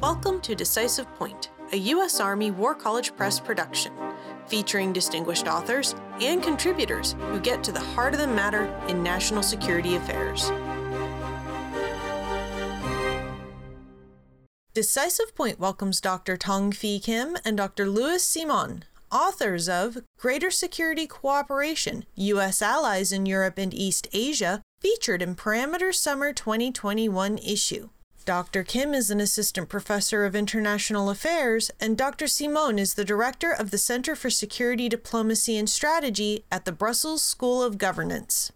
Welcome to Decisive Point, a U.S. Army War College Press production, featuring distinguished authors and contributors who get to the heart of the matter in national security affairs. Decisive Point welcomes Dr. Tongfi Kim and Dr. Luis Simon, authors of Greater Security Cooperation U.S. Allies in Europe and East Asia, featured in Parameter Summer 2021 issue. Dr. Kim is an assistant professor of international affairs, and Dr. Simon is the director of the Center for Security Diplomacy and Strategy at the Brussels School of Governance.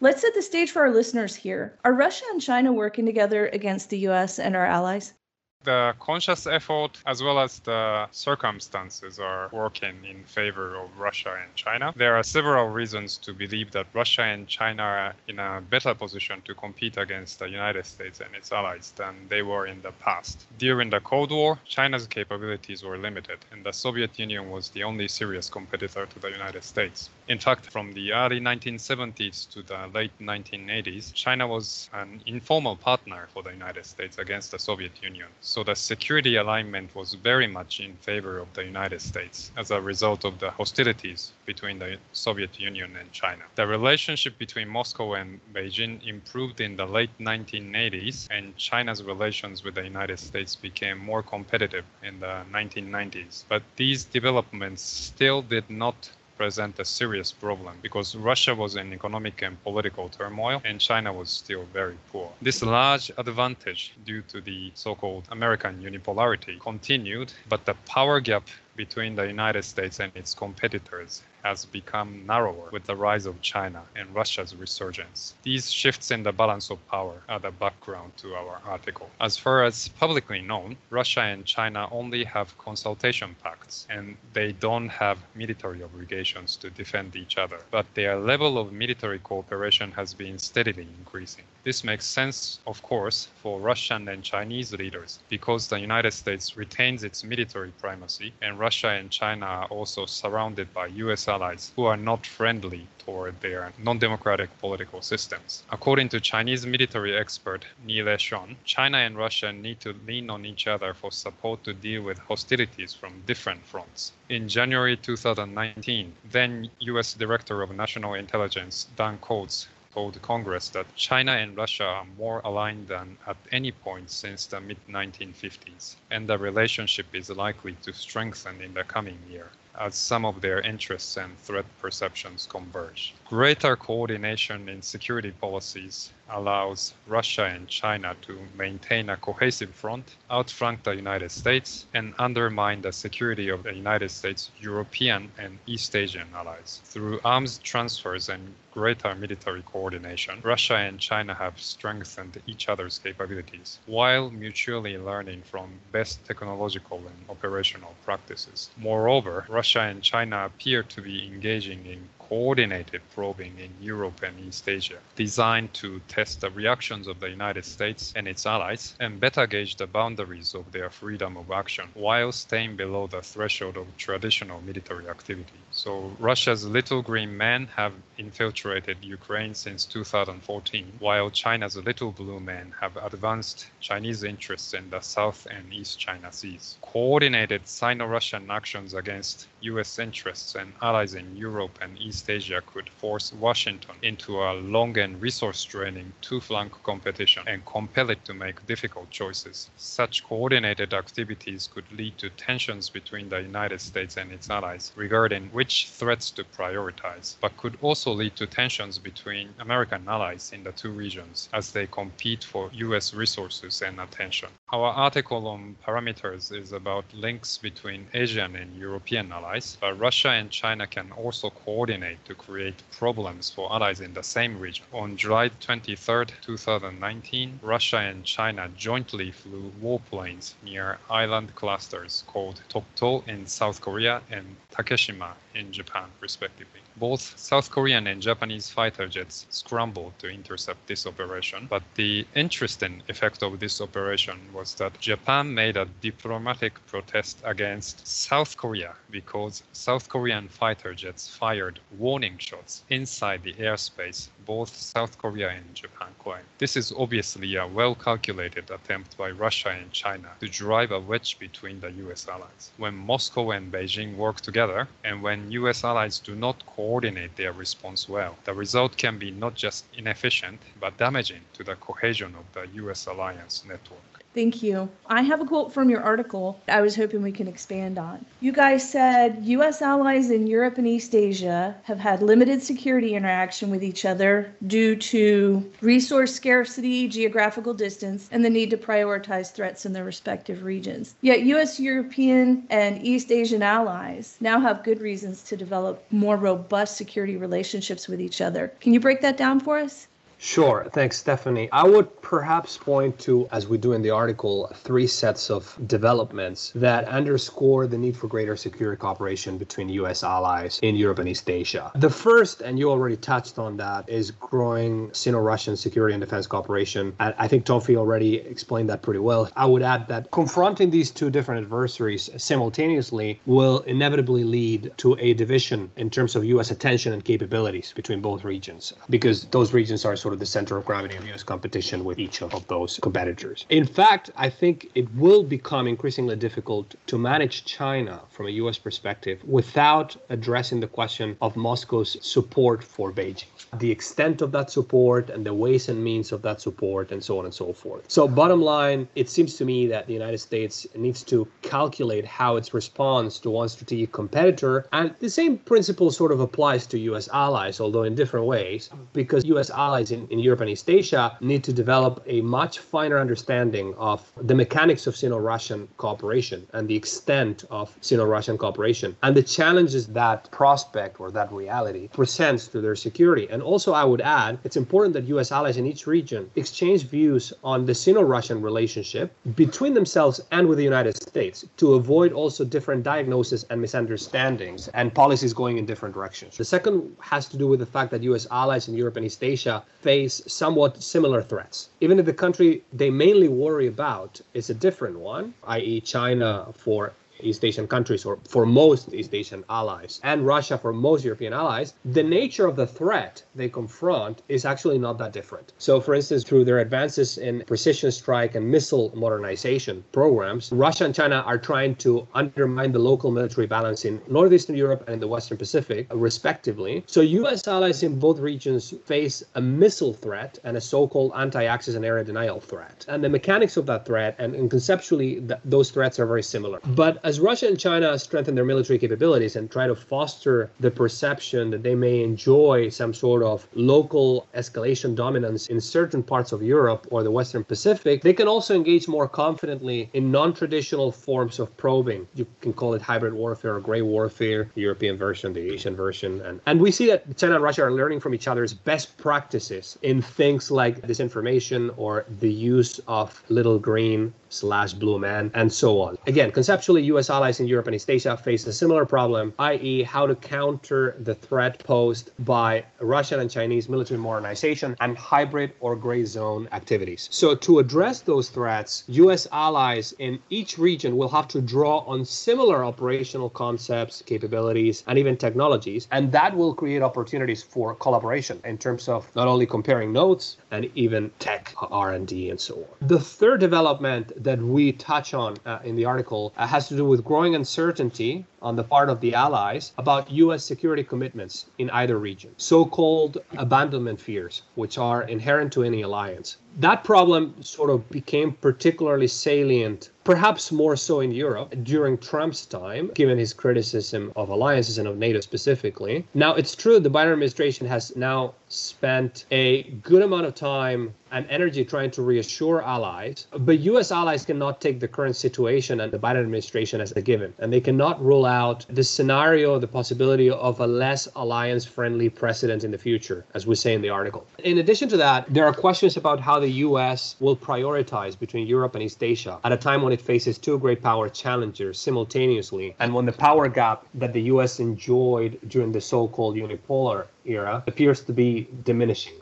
Let's set the stage for our listeners here. Are Russia and China working together against the US and our allies? The conscious effort as well as the circumstances are working in favor of Russia and China. There are several reasons to believe that Russia and China are in a better position to compete against the United States and its allies than they were in the past. During the Cold War, China's capabilities were limited, and the Soviet Union was the only serious competitor to the United States. In fact, from the early 1970s to the late 1980s, China was an informal partner for the United States against the Soviet Union. So the security alignment was very much in favor of the United States as a result of the hostilities between the Soviet Union and China. The relationship between Moscow and Beijing improved in the late 1980s, and China's relations with the United States became more competitive in the 1990s. But these developments still did not present a serious problem because Russia was in economic and political turmoil and China was still very poor. This large advantage due to the so-called American unipolarity continued, but the power gap between the United States and its competitors has become narrower with the rise of China and Russia's resurgence. These shifts in the balance of power are the background to our article. As far as publicly known, Russia and China only have consultation pacts and they don't have military obligations to defend each other. But their level of military cooperation has been steadily increasing. This makes sense, of course, for Russian and Chinese leaders because the United States retains its military primacy and Russia and China are also surrounded by US allies who are not friendly toward their non-democratic political systems. According to Chinese military expert Ni Lexiong, China and Russia need to lean on each other for support to deal with hostilities from different fronts. In January 2019, then US Director of National Intelligence Dan Coats told Congress that China and Russia are more aligned than at any point since the mid 1950s, and the relationship is likely to strengthen in the coming year as some of their interests and threat perceptions converge. Greater coordination in security policies allows Russia and China to maintain a cohesive front, outflank the United States, and undermine the security of the United States, European, and East Asian allies. Through arms transfers and greater military coordination, Russia and China have strengthened each other's capabilities while mutually learning from best technological and operational practices. Moreover, Russia and China appear to be engaging in coordinated probing in Europe and East Asia, designed to test the reactions of the United States and its allies and better gauge the boundaries of their freedom of action while staying below the threshold of traditional military activity. So Russia's Little Green Men have infiltrated Ukraine since 2014, while China's Little Blue Men have advanced Chinese interests in the South and East China Seas. Coordinated Sino-Russian actions against US interests and allies in Europe and East Asia could force Washington into a long and resource draining two flank competition and compel it to make difficult choices. Such coordinated activities could lead to tensions between the United States and its allies regarding which threats to prioritize, but could also lead to tensions between American allies in the two regions as they compete for US resources and attention. Our article on parameters is about links between Asian and European allies allies, but Russia and China can also coordinate to create problems for allies in the same region. On July 23, 2019, Russia and China jointly flew warplanes near island clusters called Dokdo in South Korea and Takeshima in Japan, respectively. Both South Korean and Japanese fighter jets scrambled to intercept this operation. But the interesting effect of this operation was that Japan made a diplomatic protest against South Korea because South Korean fighter jets fired warning shots inside the airspace both South Korea and Japan claim. This is obviously a well calculated attempt by Russia and China to drive a wedge between the US allies. When Moscow and Beijing work together, and when US allies do not coordinate their response well, the result can be not just inefficient, but damaging to the cohesion of the US alliance network. Thank you. I have a quote from your article I was hoping we can expand on. You guys said U.S. allies in Europe and East Asia have had limited security interaction with each other due to resource scarcity, geographical distance, and the need to prioritize threats in their respective regions. Yet U.S., European, and East Asian allies now have good reasons to develop more robust security relationships with each other. Can you break that down for us? Sure. Thanks, Stephanie. I would perhaps point to, as we do in the article, three sets of developments that underscore the need for greater security cooperation between U.S. allies in Europe and East Asia. The first, and you already touched on that, is growing Sino Russian security and defense cooperation. And I think Tongfi already explained that pretty well. I would add that confronting these two different adversaries simultaneously will inevitably lead to a division in terms of U.S. attention and capabilities between both regions, because those regions are sort of the center of gravity of US competition with each of those competitors. In fact, I think it will become increasingly difficult to manage China from a US perspective without addressing the question of Moscow's support for Beijing, the extent of that support and the ways and means of that support, and so on and so forth. So, bottom line, it seems to me that the United States needs to calculate how its response to one strategic competitor, and the same principle sort of applies to US allies, although in different ways, because US allies in, in Europe and East Asia need to develop a much finer understanding of the mechanics of Sino Russian cooperation and the extent of Sino Russian cooperation and the challenges that prospect or that reality presents to their security. And also, I would add, it's important that US allies in each region exchange views on the Sino Russian relationship between themselves and with the United States to avoid also different diagnoses and misunderstandings and policies going in different directions. The second has to do with the fact that US allies in Europe and East Asia face somewhat similar threats. Even if the country they mainly worry about is a different one, i.e., China for East Asian countries, or for most East Asian allies, and Russia for most European allies, the nature of the threat they confront is actually not that different. So, for instance, through their advances in precision strike and missile modernization programs, Russia and China are trying to undermine the local military balance in Northeastern Europe and in the Western Pacific, respectively. So, U.S. allies in both regions face a missile threat and a so called anti access and area denial threat. And the mechanics of that threat and, and conceptually, th- those threats are very similar. But as Russia and China strengthen their military capabilities and try to foster the perception that they may enjoy some sort of local escalation dominance in certain parts of Europe or the Western Pacific, they can also engage more confidently in non traditional forms of probing. You can call it hybrid warfare or gray warfare, the European version, the Asian version. And, and we see that China and Russia are learning from each other's best practices in things like disinformation or the use of little green slash blue man and so on. Again, conceptually, US allies in Europe and East Asia face a similar problem, i.e., how to counter the threat posed by Russian and Chinese military modernization and hybrid or gray zone activities. So, to address those threats, US allies in each region will have to draw on similar operational concepts, capabilities, and even technologies, and that will create opportunities for collaboration in terms of not only comparing notes and even tech R&D and so on. The third development that we touch on uh, in the article uh, has to do with growing uncertainty on the part of the allies about US security commitments in either region, so called abandonment fears, which are inherent to any alliance. That problem sort of became particularly salient, perhaps more so in Europe during Trump's time, given his criticism of alliances and of NATO specifically. Now, it's true the Biden administration has now spent a good amount of time and energy trying to reassure allies, but US allies cannot take the current situation and the Biden administration as a given, and they cannot rule out the scenario, the possibility of a less alliance friendly precedent in the future, as we say in the article. In addition to that, there are questions about how the US will prioritize between Europe and East Asia at a time when it faces two great power challengers simultaneously, and when the power gap that the US enjoyed during the so called unipolar era appears to be diminishing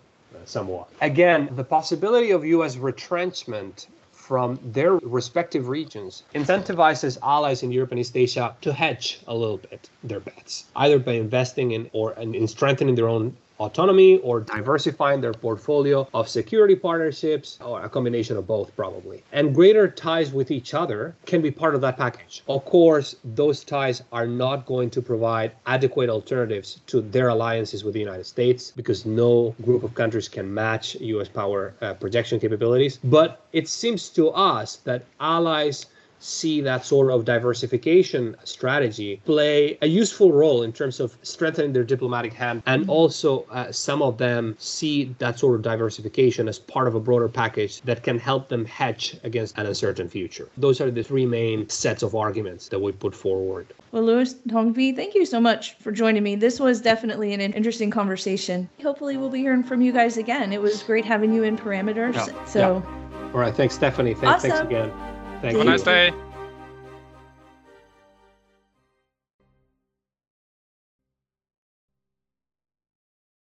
somewhat. Again, the possibility of US retrenchment from their respective regions incentivizes allies in Europe and East Asia to hedge a little bit their bets, either by investing in or in strengthening their own autonomy or diversifying their portfolio of security partnerships or a combination of both probably. And greater ties with each other can be part of that package. Of course those ties are not going to provide adequate alternatives to their alliances with the united states because no group of countries can match us power uh, projection capabilities. But it seems to us that allies see that sort of diversification strategy play a useful role in terms of strengthening their diplomatic hand. And mm-hmm. also, uh, some of them see that sort of diversification as part of a broader package that can help them hedge against an uncertain future. Those are the three main sets of arguments that we put forward. Well, Luis Tongfi, thank you so much for joining me. This was definitely an interesting conversation. Hopefully, we'll be hearing from you guys again. It was great having you in Parameters. Yeah. So, yeah. all right. Thanks, Stephanie. Thanks, awesome. thanks again. Thank Have you. a nice day.